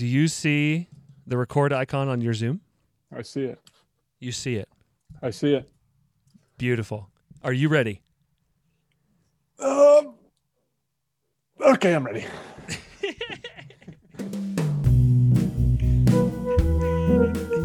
Do you see the record icon on your Zoom? I see it. You see it. I see it. Beautiful. Are you ready? Um, okay, I'm ready.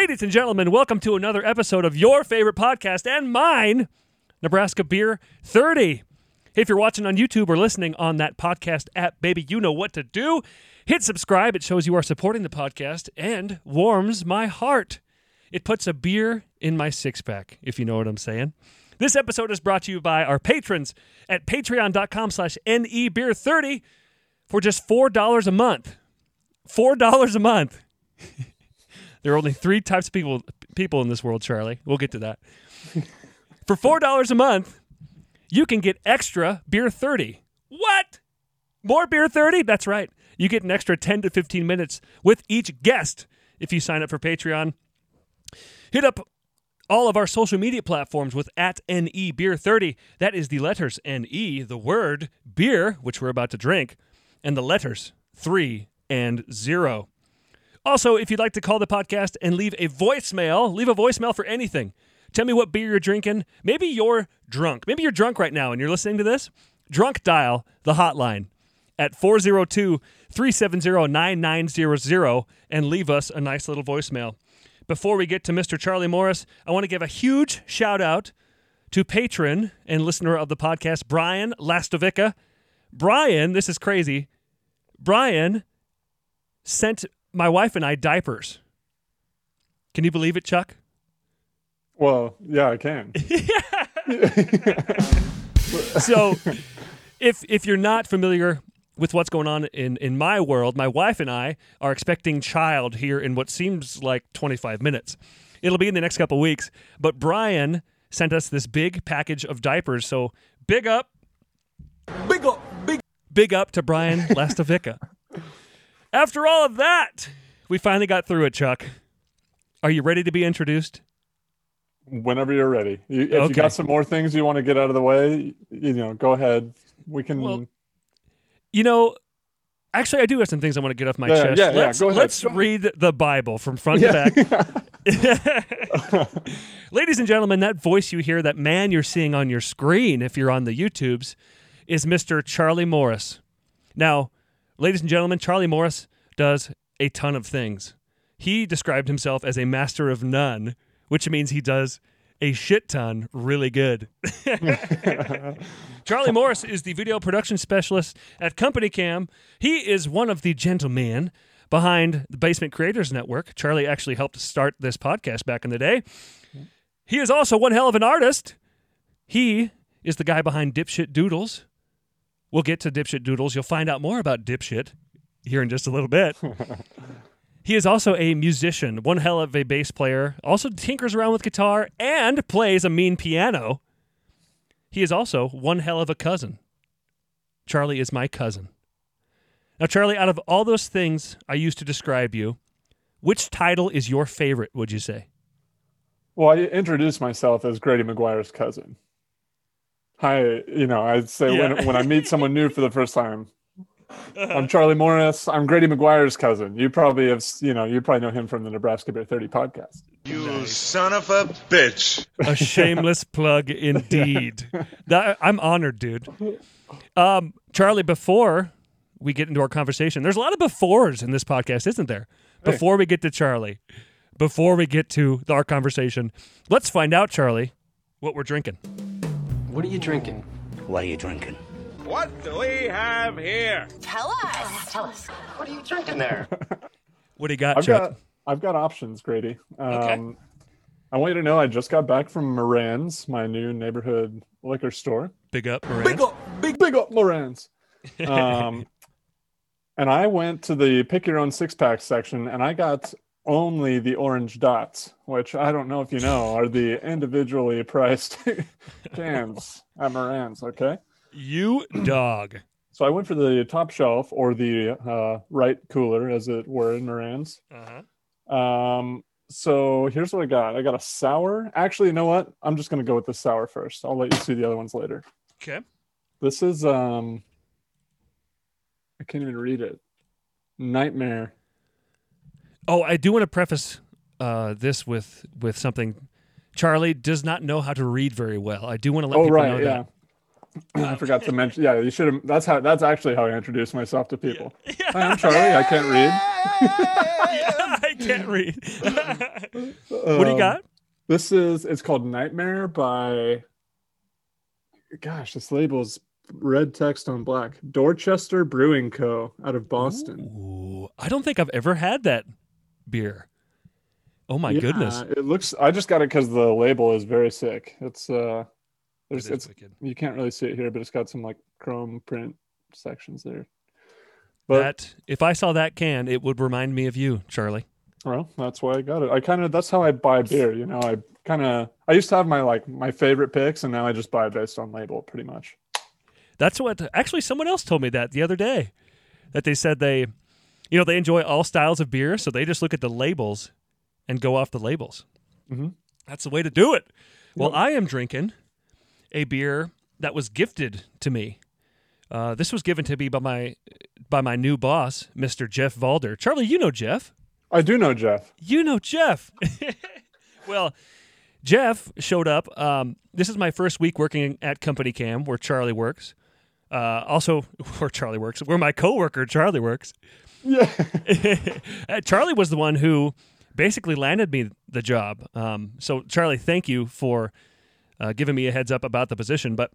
Ladies and gentlemen, welcome to another episode of your favorite podcast and mine, Nebraska Beer 30. If you're watching on YouTube or listening on that podcast app, baby, you know what to do. Hit subscribe. It shows you are supporting the podcast and warms my heart. It puts a beer in my six pack, if you know what I'm saying. This episode is brought to you by our patrons at patreon.com slash nebeer30 for just $4 a month. $4 a month. there are only three types of people people in this world, Charlie. We'll get to that. for $4 a month, you can get extra beer 30. What? More beer 30? That's right. You get an extra 10 to 15 minutes with each guest if you sign up for Patreon. Hit up all of our social media platforms with at NE Beer 30. That is the letters NE, the word beer, which we're about to drink, and the letters 3 and 0. Also, if you'd like to call the podcast and leave a voicemail, leave a voicemail for anything. Tell me what beer you're drinking. Maybe you're drunk. Maybe you're drunk right now and you're listening to this. Drunk dial the hotline at 402 370 9900 and leave us a nice little voicemail. Before we get to Mr. Charlie Morris, I want to give a huge shout out to patron and listener of the podcast, Brian Lastovica. Brian, this is crazy. Brian sent my wife and I diapers. Can you believe it, Chuck? Well, yeah, I can. so if if you're not familiar with what's going on in in my world, my wife and I are expecting child here in what seems like 25 minutes. It'll be in the next couple weeks, but Brian sent us this big package of diapers. So big up, big up, big big up to Brian Lastovica. After all of that, we finally got through it, Chuck. Are you ready to be introduced? Whenever you're ready. You, if Okay. you got some more things you want to get out of the way, you know, go ahead. We can. Well, You know, actually, I do have some things I want to get off my Yeah, chest. yeah, yeah, let's go ahead. let's read the Bible from front to back. Ladies and gentlemen, that voice you hear, that man you're seeing on your screen, if you're on the YouTubes, is Mr. Charlie Morris. Now, ladies and gentlemen, Charlie Morris does a ton of things. He described himself as a master of none, which means he does a shit ton really good. Charlie Morris is the video production specialist at Company Cam. He is one of the gentlemen behind the Basement Creators Network. Charlie actually helped start this podcast back in the day. He is also one hell of an artist. He is the guy behind Dipshit Doodles. We'll get to Dipshit Doodles. You'll find out more about Dipshit here in just a little bit. He is also a musician, one hell of a bass player, also tinkers around with guitar and plays a mean piano. He is also one hell of a cousin. Charlie is my cousin. Now, Charlie, out of all those things I used to describe you, which title is your favorite, would you say? well, I introduced myself as Grady McGuire's cousin. Hi, you know, I'd say Yeah. when, when I meet someone new for the first time, I'm Charlie Morris. I'm Grady McGuire's cousin. You probably have, you know, you probably know him from the Nebraska Beer 30 podcast. You son of a bitch. A shameless plug indeed. That, I'm honored, dude. Um, Charlie, before we get into our conversation, there's a lot of befores in this podcast, isn't there? Before we get to Charlie, before we get to our conversation, let's find out, Charlie, what we're drinking. What are you drinking? What are you drinking? What do we have here? Tell us. Tell us, what are you drinking there? What do you got, I've Chuck? got I've got options, Grady. Um, Okay. I want you to know I just got back from Moran's, my new neighborhood liquor store. Big up, Moran. big big up Moran's. Um, and I went to the pick your own six pack section, and I got only the orange dots, which I don't know if you know are the individually priced cans at Moran's. Okay. You dog. So I went for the top shelf or the uh, right cooler, as it were, in Moran's. Uh-huh. Um, so here's what I got. I got a sour. Actually, you know what? I'm just gonna go with the sour first. I'll let you see the other ones later. Okay. This is um I can't even read it. Nightmare. Oh, I do want to preface uh, this with with something. Charlie does not know how to read very well. I do want to let Oh people know right, yeah. that. I forgot to mention. Yeah, you should have. That's how. That's actually how I introduce myself to people. Hi, I'm Charlie. I can't read. I can't read. what do you Um, got? This is. It's called Nightmare by. Gosh, this label's red text on black. Dorchester Brewing Co. out of Boston. Ooh, I don't think I've ever had that beer. Oh my Yeah, goodness. It looks. I just got it because the label is very sick. It's uh, there's It it's wicked. you can't really see it here, but it's got some like chrome print sections there. But that if I saw that can, it would remind me of you, Charlie. well, that's why I got it. I kind of that's how I buy beer. You know, I kind of I used to have my like my favorite picks, and now I just buy based on label, pretty much. That's what actually someone else told me that the other day. That they said they you know, they enjoy all styles of beer, so they just look at the labels and go off the labels. Mhm. That's the way to do it. Well, I am drinking a beer that was gifted to me. Uh, this was given to me by my by my new boss, Mr. Jeff Valder. Charlie, you know Jeff. I do know Jeff. You know Jeff. well, Jeff showed up. Um, this is my first week working at Company Cam, where Charlie works. Uh, also, where Charlie works, where my coworker Charlie works. Yeah. Uh, Charlie was the one who basically landed me the job. Um, so, Charlie, thank you for uh, giving me a heads up about the position. But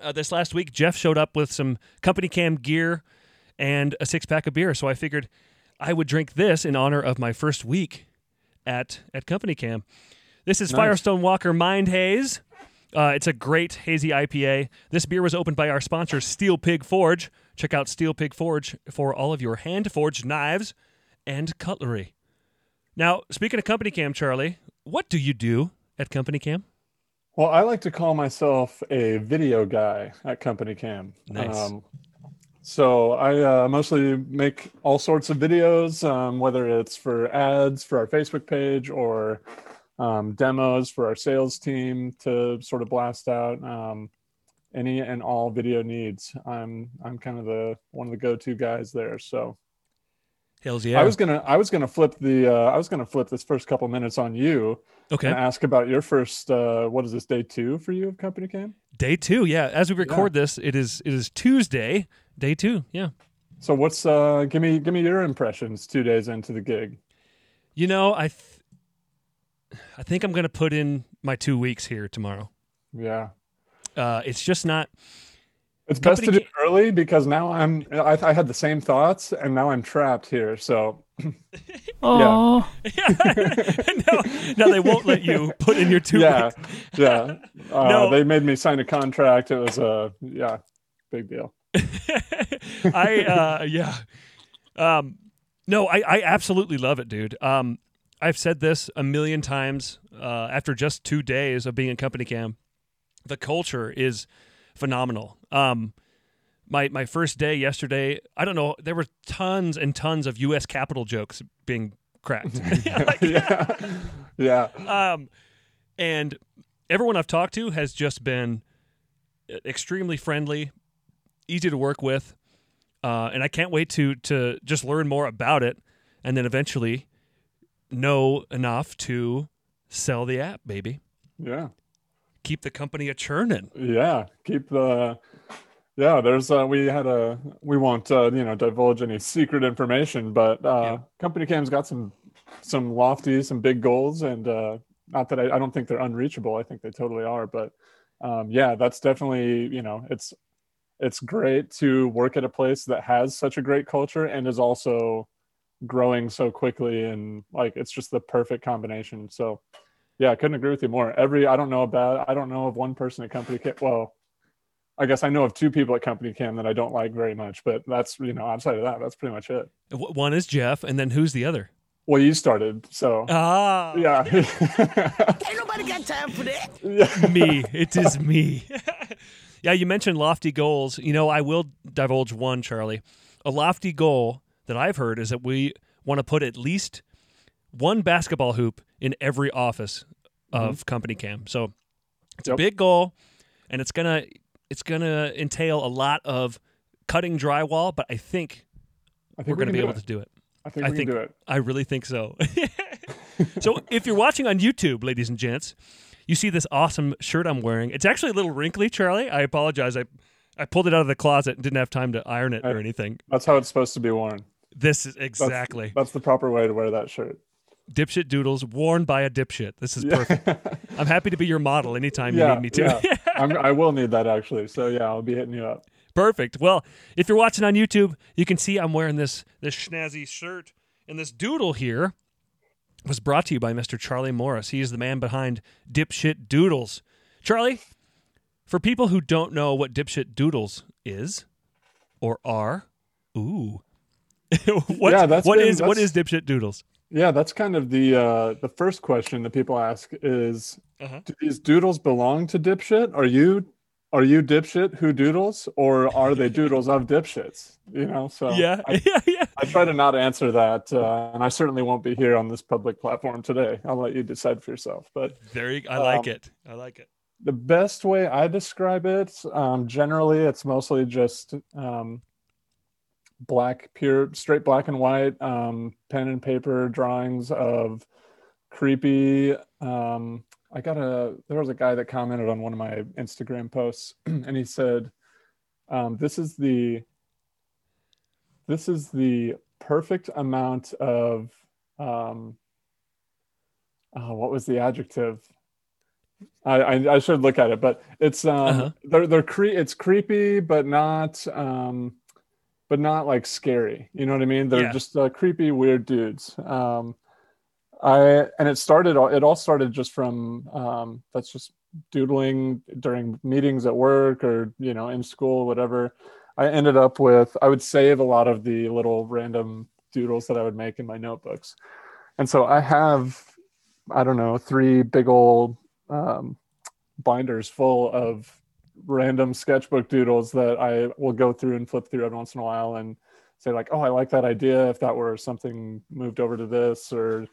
uh, this last week, Jeff showed up with some Company Cam gear and a six pack of beer. So I figured I would drink this in honor of my first week at at Company Cam. This is Nice. Firestone Walker Mind Haze. Uh, it's a great hazy IPA. This beer was opened by our sponsor, Steel Pig Forge. Check out Steel Pig Forge for all of your hand forged knives and cutlery. Now, speaking of Company Cam, Charlie, what do you do at Company Cam? Well, I like to call myself a video guy at Company Cam. Nice. so I uh, mostly make all sorts of videos, um, whether it's for ads for our Facebook page or um, demos for our sales team to sort of blast out. Um, any and all video needs. I'm I'm kind of the one of the go-to guys there. So Hells yeah. I was gonna I was gonna flip the uh, I was gonna flip this first couple minutes on you okay. and ask about your first uh, what is this day two for you of Company Cam? Day two, yeah. As we record this, it is it is Tuesday, day two. Yeah. So what's uh give me give me your impressions two days into the gig. You know, I th- I think I'm gonna put in my two weeks here tomorrow. Yeah. Uh, it's just not. It's best to do it early because now I'm I, I had the same thoughts and now I'm trapped here. So Oh, no, no, they won't let you put in your two yeah, weeks. yeah. Uh, No. They made me sign a contract. It was a yeah, big deal. I uh, yeah. Um, no, I I absolutely love it, dude. Um, I've said this a million times. Uh, after just two days of being in company cam, the culture is phenomenal. Um, my my first day yesterday, I don't know, there were tons and tons of U.S. Capitol jokes being cracked. yeah, yeah. um, and everyone I've talked to has just been extremely friendly, easy to work with, uh, and I can't wait to to just learn more about it, and then eventually know enough to sell the app, baby. Yeah. Keep the company a churning. Yeah, keep the. Yeah, there's uh, we had a we won't uh, you know divulge any secret information, but uh, Yeah. Company Cam's got some some lofty, some big goals, and uh, not that I, I don't think they're unreachable. I think they totally are, but um, yeah, that's definitely you know it's it's great to work at a place that has such a great culture and is also growing so quickly and like it's just the perfect combination. So yeah, I couldn't agree with you more. Every I don't know about I don't know of one person at company Cam. Well, I guess I know of two people at company cam that I don't like very much, but that's you know outside of that, that's pretty much it. One is Jeff, and then who's the other? Well, you started, so Ah, yeah, Ain't nobody got time for that. me. It is me. yeah, you mentioned lofty goals. You know, I will divulge one, Charlie. A lofty goal that I've heard is that we want to put at least one basketball hoop in every office of mm-hmm. company cam. So it's a big goal, and it's gonna it's gonna entail a lot of cutting drywall. But I think I think we're we gonna be able it. to do it. I think I we think- can do it. I really think so. so if you're watching on YouTube, ladies and gents, you see this awesome shirt I'm wearing. It's actually a little wrinkly, Charlie. I apologize. I I pulled it out of the closet and didn't have time to iron it or anything. That's how it's supposed to be worn. This is exactly That's the proper way to wear that shirt. dipshit doodles worn by a dipshit. This is perfect. I'm happy to be your model anytime you need me to. yeah. I'm, I will need that actually. So yeah, I'll be hitting you up. Perfect. Well, if you're watching on YouTube, you can see I'm wearing this this snazzy shirt and this doodle here was brought to you by Mr. Charlie Morris. He is the man behind Dipshit Doodles. Charlie, for people who don't know what Dipshit Doodles is or are, ooh. what, Yeah, that's what been- is that's- is Dipshit Doodles? Yeah, that's kind of the uh, the first question that people ask is, Uh-huh. do these doodles belong to dipshit? Are you are you dipshit who doodles, or are they doodles of dipshits? You know, so yeah, I, yeah, yeah. I try to not answer that, uh, and I certainly won't be here on this public platform today. I'll let you decide for yourself. But There you, I like Um, it. I like it. the best way I describe it, um, generally, it's mostly just um, black, pure, straight black and white, um, pen and paper drawings of creepy. Um, I got a. There was a guy that commented on one of my Instagram posts, and he said, um, "This is the. This is the perfect amount of. Um, oh, what was the adjective? I, I I should look at it, but it's um Uh-huh. they're they're cre- it's creepy, but not um but not like scary. You know what I mean? They're Yeah. just uh, creepy, weird dudes. Um, I and it started all it all started just from um that's just doodling during meetings at work or you know in school whatever. I ended up with I would save a lot of the little random doodles that I would make in my notebooks, and so I have I don't know three big old um, binders full of random sketchbook doodles that I will go through and flip through every once in a while and say like, oh, I like that idea. If that were something moved over to this, or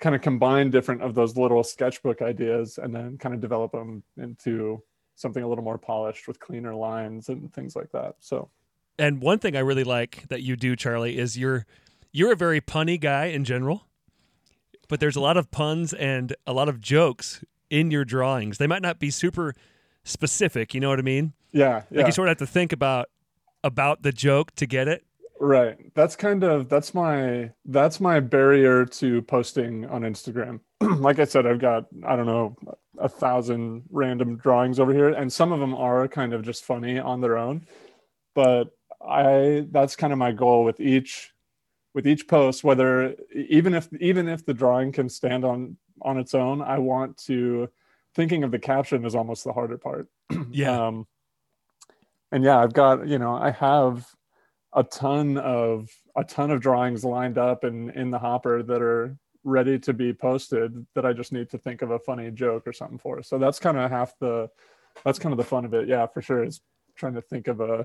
kind of combine different of those little sketchbook ideas and then kind of develop them into something a little more polished with cleaner lines and things like that. So And one thing I really like that you do, Charlie, is you're you're a very punny guy in general, but there's a lot of puns and a lot of jokes in your drawings. They might not be super specific, you know what I mean? yeah, Like yeah. you sort of have to think about about the joke to get it. Right. That's kind of that's my that's my barrier to posting on Instagram. like I said, I've got I don't know a thousand random drawings over here, and some of them are kind of just funny on their own. But I that's kind of my goal with each with each post, whether even if even if the drawing can stand on on its own, I want to thinking of the caption is almost the harder part. Yeah. Um, and yeah, I've got you know I have a ton of a ton of drawings lined up and in the hopper that are ready to be posted that I just need to think of a funny joke or something for. So that's kind of half the that's kind of the fun of it. Yeah, for sure. Is trying to think of a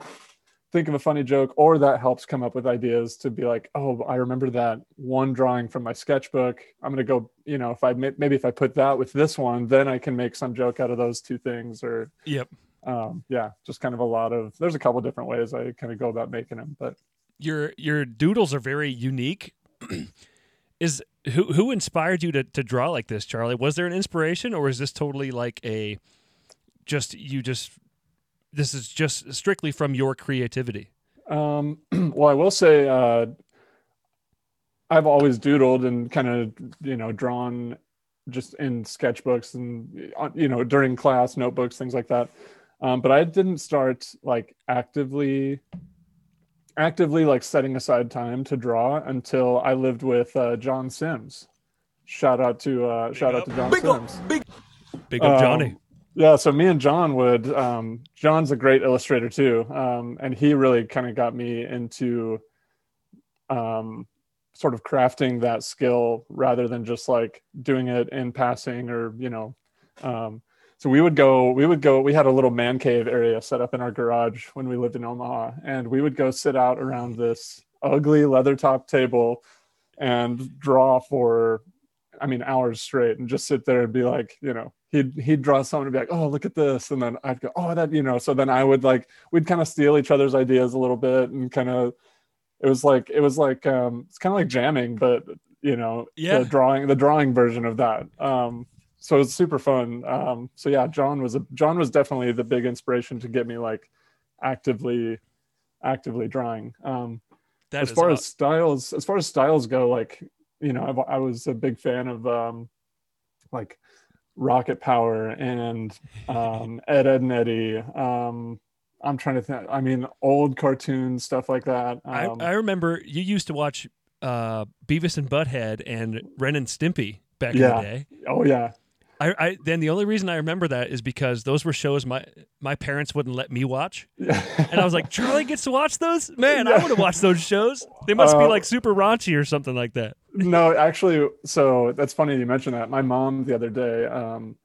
think of a funny joke or that helps come up with ideas to be like, oh, I remember that one drawing from my sketchbook. I'm going to go, you know, if I maybe if I put that with this one, then I can make some joke out of those two things or Yep. um yeah, just kind of a lot of there's a couple different ways I kind of go about making them, but Your your doodles are very unique. is who who inspired you to to draw like this, Charlie? Was there an inspiration or is this totally like a just you just this is just strictly from your creativity? Um, well, I will say uh, I've always doodled and kind of you know drawn just in sketchbooks and uh, you know during class notebooks things like that. Um, but I didn't start like actively actively like setting aside time to draw until I lived with uh, John Sims. Shout out to uh, shout out to John Sims. Big up Johnny. Um, yeah, so me and John would. Um, John's a great illustrator too, um, and he really kind of got me into um, sort of crafting that skill rather than just like doing it in passing or you know. Um, so we would go. We would go. We had a little man cave area set up in our garage when we lived in Omaha, and we would go sit out around this ugly leather top table and draw for I mean, hours straight and just sit there and be like, you know, he'd he'd draw something and be like, oh, look at this, and then I'd go, oh, that, you know. So then I would like, we'd kind of steal each other's ideas a little bit and kind of, it was like, it was like, um, it's kind of like jamming, but you know, Yeah. the drawing, the drawing version of that. Um, so was super fun. Um, so yeah, John was a John was definitely the big inspiration to get me like actively, actively drawing. Um, That as far aw- as styles as far as styles go like you know I've, i was a big fan of um like rocket power and um Ed Edd and Eddy um i'm trying to think i mean old cartoon stuff like that um, I, I remember you used to watch uh, Beavis and Butthead and Ren and Stimpy back in the day. oh yeah I, I then the only reason I remember that is because those were shows my my parents wouldn't let me watch, yeah and I was like, Charlie gets to watch those. Man, I would have watched those shows. They must be Uh, like super raunchy or something like that. No actually so that's funny you mentioned that. My mom the other day um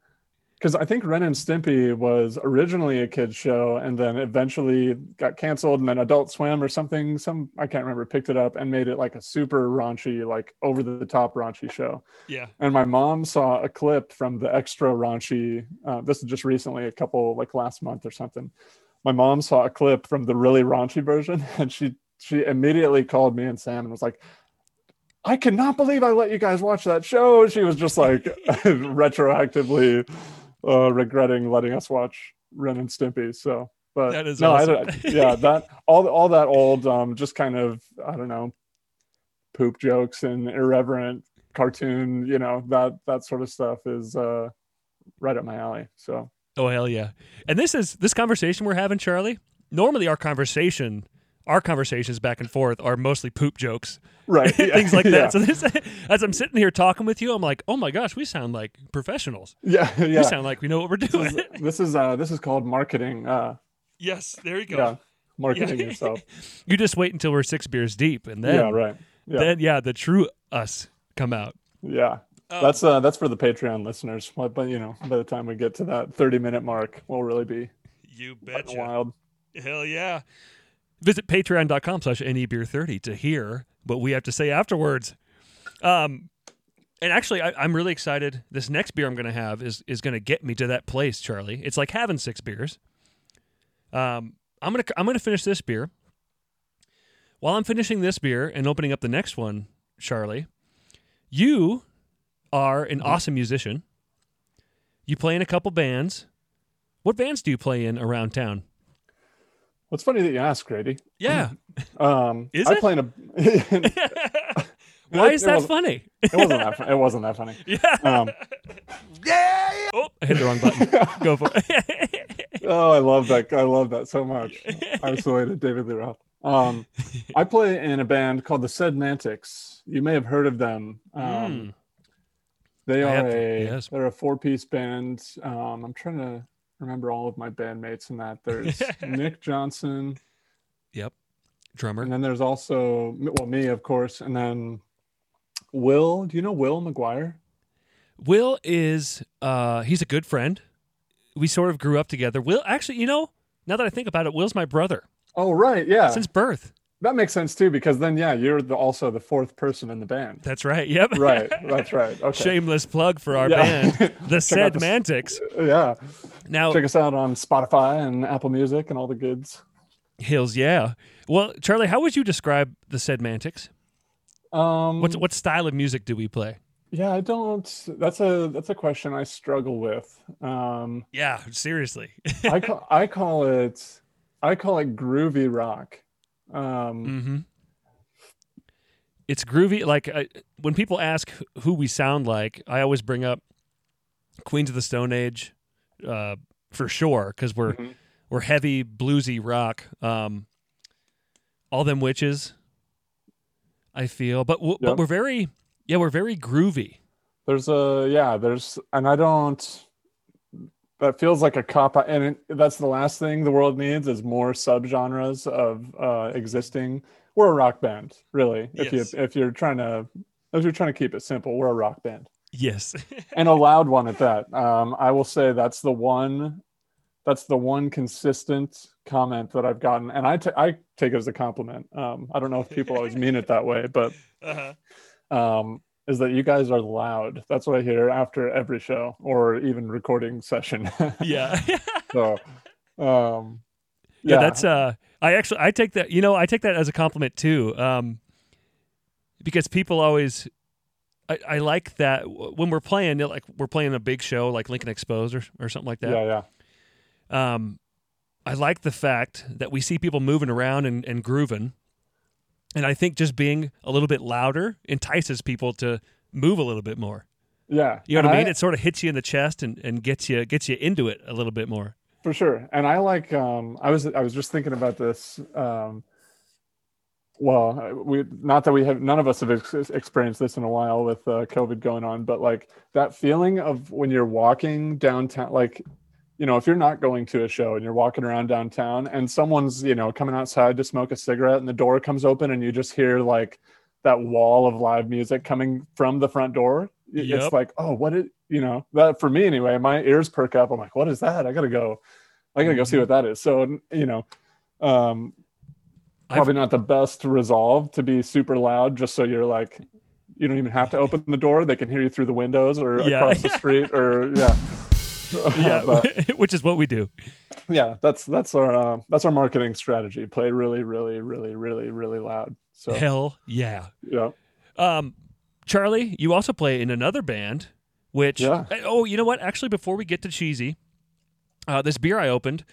because i think ren and stimpy was originally a kids show and then eventually got canceled and then adult swim or something some i can't remember picked it up and made it like a super raunchy like over the top raunchy show. Yeah. and my mom saw a clip from the extra raunchy uh, this is just recently a couple like last month or something. My mom saw a clip from the really raunchy version and she she immediately called me and sam and was like I cannot believe I let you guys watch that show. She was just like retroactively uh, regretting letting us watch Ren and Stimpy. So, but That is no, I awesome. don't- yeah, that all all that old, um, just kind of I don't know, poop jokes and irreverent cartoon, you know that that sort of stuff is uh, right up my alley. So Oh hell yeah! And this is this conversation we're having, Charlie. Normally, our conversation, our conversations back and forth are mostly poop jokes, right, yeah, things like yeah. that. So this, as I'm sitting here talking with you, I'm like, oh my gosh, we sound like professionals. yeah, yeah. We sound like we know what we're doing. this is uh, this is called marketing. Uh, yes, there you go. yeah, marketing Yeah. yourself. You just wait until we're six beers deep, and then yeah, right. Yeah. then yeah, the true us come out. Yeah. Um, That's uh that's for the Patreon listeners. But, but you know, by the time we get to that 30 minute mark, we'll really be You fucking wild. Hell yeah. Visit patreon.com slash nebeer30 to hear what we have to say afterwards. Um, and actually, I, I'm really excited. This next beer I'm going to have is is going to get me to that place, Charlie. It's like having six beers. Um, I'm gonna I'm gonna finish this beer. While I'm finishing this beer and opening up the next one, Charlie, you are an awesome musician. You play in a couple bands. What bands do you play in around town? What's funny that you asked, Grady. Yeah. Um Is I it? play in a Why It is that wasn't- funny? it wasn't that fun- it wasn't that funny. Yeah. Um Oh, I hit the wrong button. Go for it. oh I love that I love that so much. Isolated David Lee Roth. Um I play in a band called the Sedmantics. You may have heard of them. Um Mm. They are a yes. they're a four piece band. Um, I'm trying to remember all of my bandmates in that. There's Nick Johnson, Yep. Drummer. and then there's also well me of course, and then Will. Do you know Will McGuire? Will is uh he's a good friend. We sort of grew up together. Will actually, you know, now that I think about it, Will's my brother Oh right, yeah. since birth. That makes sense too because then yeah, you're the, also the fourth person in the band. That's right. Yep. right, that's right. Okay. Shameless plug for our Yeah. band, the Check Mantics. Yeah. Now, Check us out on Spotify and Apple Music and all the goods. Hills, yeah. Well, Charlie, how would you describe the Sedmantics? Um What what style of music do we play? Yeah, I don't. That's a that's a question I struggle with. Um, Yeah, seriously. I call I call it I call it groovy rock. Um, mm-hmm. It's groovy. Like I, when people ask who we sound like, I always bring up Queens of the Stone Age, uh, for sure, because we're Mhm. we're heavy bluesy rock. Um, all them witches. I feel, but w- but we're very yeah we're very groovy. There's a yeah, there's and I don't that feels like a cop out and it, that's the last thing the world needs is more subgenres of uh existing. We're a rock band, really. If Yes. you if you're trying to if you're trying to keep it simple, we're a rock band. Yes. and a loud one at that. Um, I will say that's the one, that's the one consistent comment that I've gotten, and I ta- I take it as a compliment. Um, I don't know if people always mean it that way, but uh-huh. um, is that you guys are loud. That's what I hear after every show or even recording session. Yeah. so, um, yeah, that's uh I actually I take that you know, I take that as a compliment too. Um because people always I, I like that when we're playing like we're playing a big show like Lincoln Exposed or, or something like that. yeah, yeah. Um I like the fact that we see people moving around and, and grooving. And I think just being a little bit louder entices people to move a little bit more. Yeah, You know what And I mean? It sort of hits you in the chest and, and gets you gets you into it a little bit more. for sure and i like um i was i was just thinking about this um well we not that we have none of us have ex- experienced this in a while with uh, covid going on but like that feeling of when you're walking downtown like you know if you're not going to a show and you're walking around downtown and someone's you know coming outside to smoke a cigarette and the door comes open and you just hear like that wall of live music coming from the front door Yep. it's like oh what it you know that for me anyway my ears perk up. I'm like what is that? I gotta go i gotta go see what that is. So you know um I've- probably not the best resolve to be super loud just so you're like you don't even have to open the door. They can hear you through the windows or Yeah. across the street or yeah Yeah, But, which is what we do. yeah that's that's our uh, that's our marketing strategy play really really really really really loud so Hell yeah. yeah Um, Charlie, you also play in another band, which Yeah. oh, you know what? Actually, before we get to cheesy, uh, this beer I opened,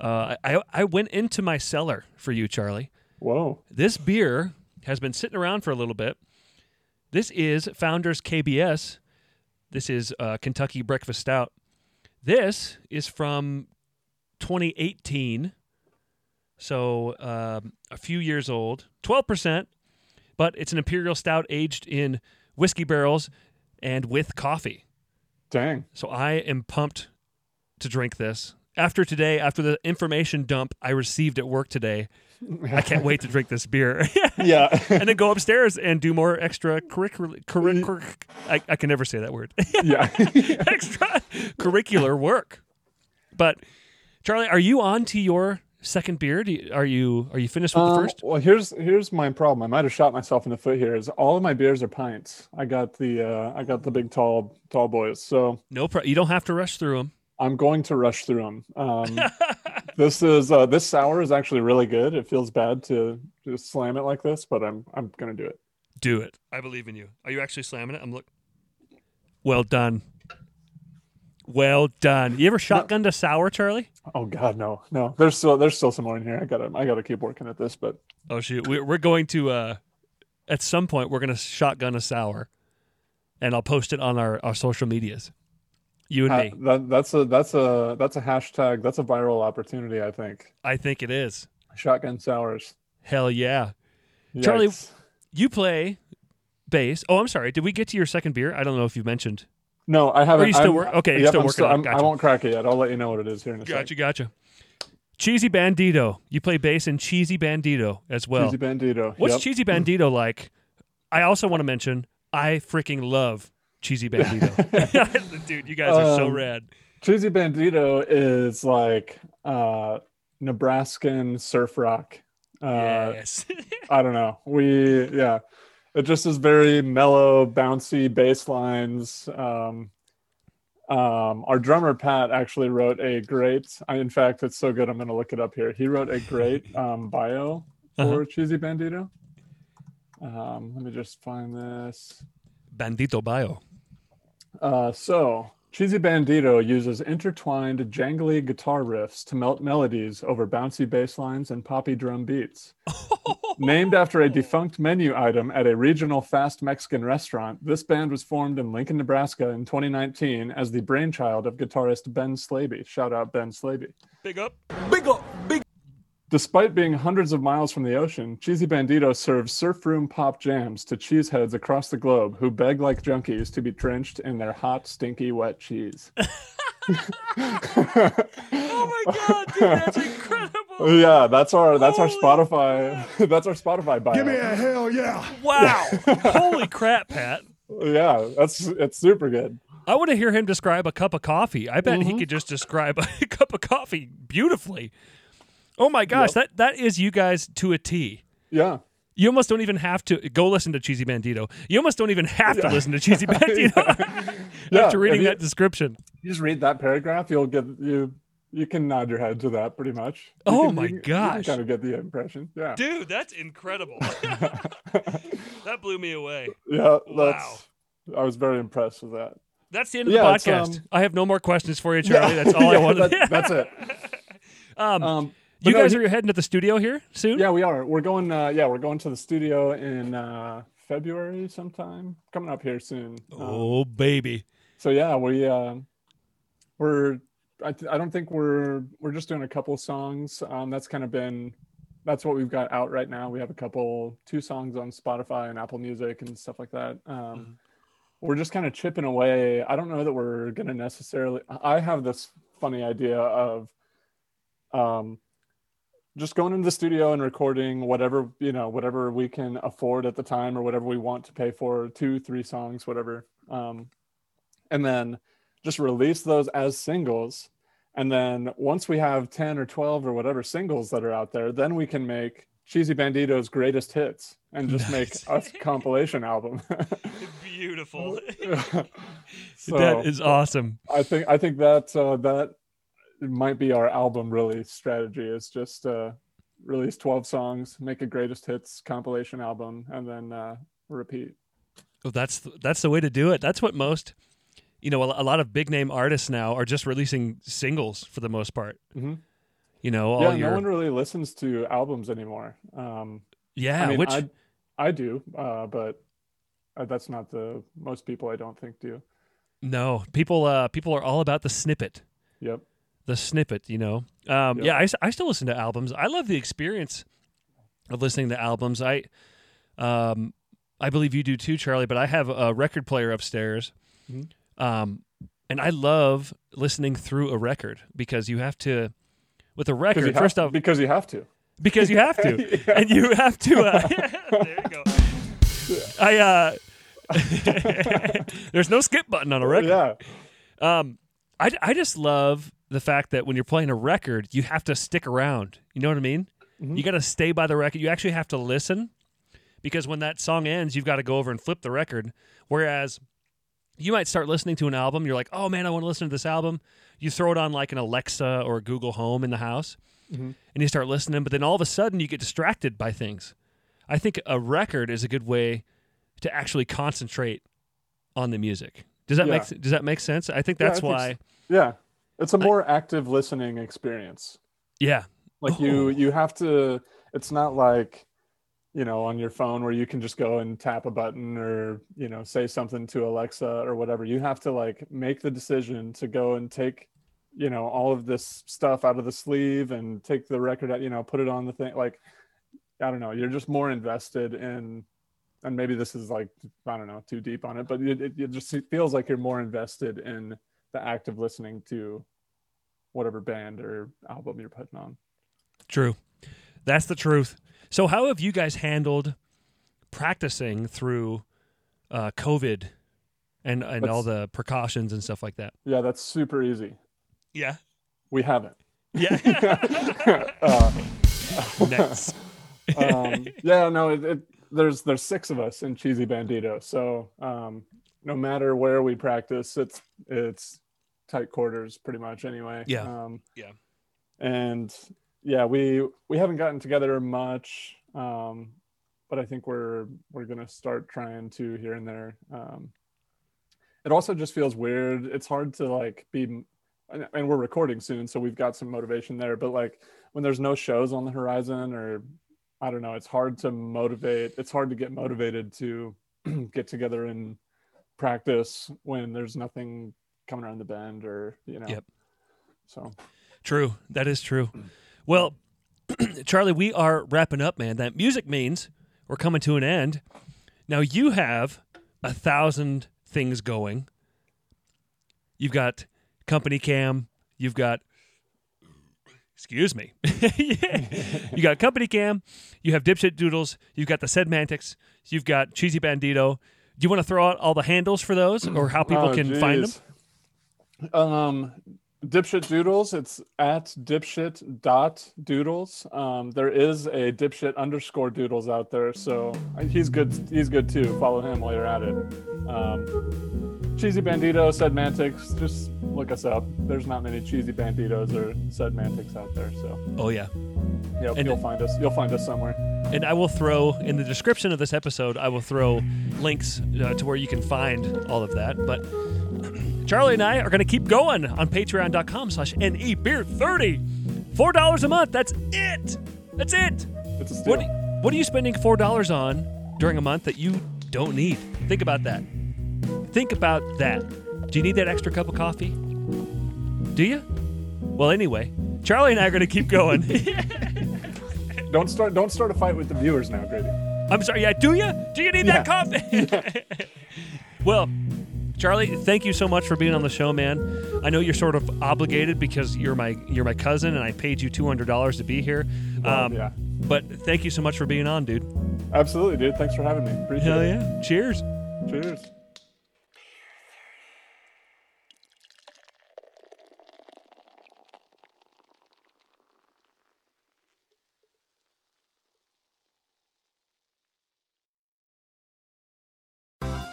uh, I I went into my cellar for you, Charlie. whoa This beer has been sitting around for a little bit. This is Founders KBS. This is uh, Kentucky Breakfast Stout. This is from 2018, so um, a few years old. 12%, but it's an imperial stout aged in whiskey barrels and with coffee. dang So I am pumped to drink this. After today, after the information dump I received at work today, I can't wait to drink this beer. yeah and then go upstairs and do more extra curricular. Curric- curric- I, I can never say that word. yeah extra curricular work. But Charlie, are you on to your second beer? Do you, are you are you finished with the Um, first? Well, here's here's my problem. I might have shot myself in the foot here. Is all of my beers are pints. I got the uh, I got the big tall tall boys. So No, pro- you don't have to rush through them. I'm going to rush through them. Um, this is uh, this sour is actually really good. It feels bad to just slam it like this, but I'm I'm gonna do it. Do it. I believe in you. Are you actually slamming it? I'm look. Well done. Well done. You ever shotgunned a sour, Charlie? Oh God, no, no. There's still there's still some more in here. I gotta I gotta keep working at this, but Oh shoot, we're we're going to uh, at some point we're going to shotgun a sour, and I'll post it on our, our social medias. You and uh, me. that that's a that's a that's a hashtag. That's a viral opportunity. I think I think it is. shotgun sours. Hell yeah. Charlie- You play bass. Oh, I'm sorry. Did we get to your second beer? I don't know if you mentioned. No, I haven't. you still I'm- work- okay, yep, still I'm working. I'm- Gotcha. I won't crack it yet. I'll let you know what it is here in a Gotcha, second. gotcha. Gotcha. Cheesy Bandito. You play bass in Cheesy Bandito as well. Cheesy Bandito. What's Yep. Cheesy Bandito like? I also want to mention I freaking love Cheesy Bandito. Dude, you guys are so Um, rad. Cheesy Bandito is like uh, Nebraskan surf rock. Uh, yes. I don't know. We yeah, it just is very mellow, bouncy bass lines. Um, um, our drummer Pat actually wrote a great. I, in fact, it's so good. I'm going to look it up here. He wrote a great um, bio for Uh-huh. Cheesy Bandito. Um, let me just find this. Bandito Bio. Uh, so, Cheesy Bandito uses intertwined, jangly guitar riffs to melt melodies over bouncy bass lines and poppy drum beats. Named after a defunct menu item at a regional fast Mexican restaurant, this band was formed in Lincoln, Nebraska in 2019 as the brainchild of guitarist Ben Slaby. Shout out Ben Slaby. Big up, big up. Despite being hundreds of miles from the ocean, Cheesy Bandito serves surf room pop jams to cheeseheads across the globe who beg like junkies to be drenched in their hot, stinky, wet cheese. Oh my god, dude, that's incredible. yeah, that's our that's our Holy Spotify that's our Spotify bio. Give me a hell yeah. Wow. Holy crap, Pat. Yeah, that's it's super good. I want to hear him describe a cup of coffee. I bet he mm-hmm. could just describe a cup of coffee beautifully. Oh my gosh, Yep. that that is you guys to a T. Yeah. You almost don't even have to go listen to Cheesy Bandito. You almost don't even have to listen to Cheesy Bandito Yeah, after reading you- that description. You just read that paragraph, you'll get you you can nod your head to that pretty much. You Oh can- my you can- you kind of get the impression. Yeah. Dude, that's incredible. that blew me away. Yeah, that's I was very impressed with that. That's the end of Yeah, the podcast. um, I have no more questions for you, Charlie. That's all I wanted. that- that's it. um, Um but you no, guys he- are heading to the studio here soon? Yeah, we are. We're going. Uh, yeah, we're going to the studio in uh, February sometime. Coming up here soon. Um, Oh baby. so yeah, we uh, we're. I, th- I don't think we're we're just doing a couple songs. Um, that's kind of been that's what we've got out right now. We have a couple two songs on Spotify and Apple Music and stuff like that. Um, We're just kind of chipping away. I don't know that we're gonna necessarily. I have this funny idea of um, just going into the studio and recording whatever you know whatever we can afford at the time or whatever we want to pay for two three songs whatever um, and then just release those as singles and then once we have 10 or 12 or whatever singles that are out there then we can make cheesy bandito's greatest hits and just make a compilation album Beautiful. so that is awesome. i think i think that uh, that might be our album release strategy is just uh release 12 songs make a greatest hits compilation album and then uh repeat Well, that's that's the way to do it. That's what most, you know, a, a lot of big name artists now are just releasing singles for the most part. Mhm. You know, all yeah your no one really listens to albums anymore um yeah, i mean which i i do uh but uh, that's not the most people i don't think do no people uh people are all about the snippet, yep the snippet. You know, um, Yep. yeah, I still listen to albums. I love the experience of listening to albums. I um I believe you do too, Charlie. But I have a record player upstairs, Mhm. um, and I love listening through a record because you have to. With a record, have, first off, because you have to because you have to, and you have to. Uh, there you go. I uh, there's no skip button on a record. yeah Um, I I just love the fact that when you're playing a record, you have to stick around. You know what I mean? Mhm. You got to stay by the record. You actually have to listen because when that song ends, you've got to go over and flip the record. Whereas you might start listening to an album, you're like, oh man, I want to listen to this album. You throw it on like an Alexa or Google Home in the house, Mhm. and you start listening. But then all of a sudden, you get distracted by things. I think a record is a good way to actually concentrate on the music. Does that Yeah. make Does that make sense? I think Yeah, I that's think why. so. yeah it's a more active listening experience. Yeah, like Oh. you you have to it's not like you know on your phone where you can just go and tap a button or you know say something to alexa or whatever. You have to like make the decision to go and take you know all of this stuff out of the sleeve and take the record out you know put it on the thing. Like i don't know. You're just more invested in and maybe this is like i don't know too deep on it but it, it, it just feels like you're more invested in the act of listening to whatever band or album you're putting on True. That's the truth. So, how have you guys handled practicing through uh, COVID and, and all the precautions and stuff like that? Yeah, that's super easy. Yeah. We haven't. Yeah. uh, nice. um, yeah, no, it, it, there's there's six of us in Cheesy Bandito, so um, no matter where we practice, it's it's tight quarters pretty much anyway. Yeah. Um, Yeah. And yeah, we we haven't gotten together much, um, but I think we're we're gonna start trying to here and there. Um, it also just feels weird. It's hard to like be, and and we're recording soon, so we've got some motivation there. But like when there's no shows on the horizon, or I don't know. It's hard to motivate. It's hard to get motivated to get together and practice when there's nothing coming around the bend or you know. Yep. So True. That is true. Well, Charlie, we are wrapping up, man. That music means we're coming to an end. Now you have a thousand things going. You've got company cam. You've got excuse me. you got company cam. You have dipshit doodles. You've got the sedmantics. You've got cheesy bandito. Do you want to throw out all the handles for those, or how people Oh, can find them? Um, dipshit doodles. It's at dipshit dot doodles. Um, there is a dipshit underscore doodles out there, so he's good. He's good too. Follow him while you're at it. Um, cheesy bandito, sedmantics. Just look us up. There's not many cheesy banditos or sedmantics out there, so Oh yeah. yep, And- you'll find us. You'll find us somewhere. And I will throw in the description of this episode, I will throw links uh, to where you can find all of that. But Charlie and I are going to keep going on patreon.com slash nebeer30. $4 a month. That's it. That's it. It's a steal. What, what are you spending $4 on during a month that you don't need? Think about that. Think about that. Do you need that extra cup of coffee? Do you? Well, anyway, Charlie and I are going to keep going. Don't start. Don't start a fight with the viewers now, Grady. I'm sorry. Yeah, do you? Do you need that coffee? well, Charlie, thank you so much for being on the show, man. I know you're sort of obligated because you're my you're my cousin, and I paid you two hundred dollars to be here. Um, yeah. But thank you so much for being on, dude. Absolutely, dude. Thanks for having me. Appreciate Hell it. yeah! Cheers. Cheers.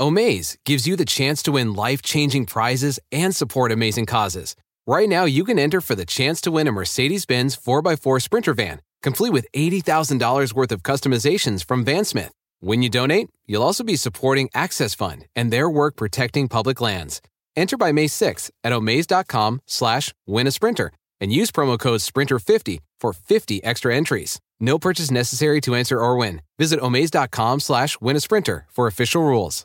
Omaze gives you the chance to win life changing prizes and support amazing causes. Right now, you can enter for the chance to win a Mercedes Benz 4x4 Sprinter van, complete with $80,000 worth of customizations from Vansmith. When you donate, you'll also be supporting Access Fund and their work protecting public lands. Enter by May 6th at omaze.com slash win a sprinter and use promo code SPRINTER50 for 50 extra entries. No purchase necessary to enter or win. Visit omaze.com slash win a sprinter for official rules.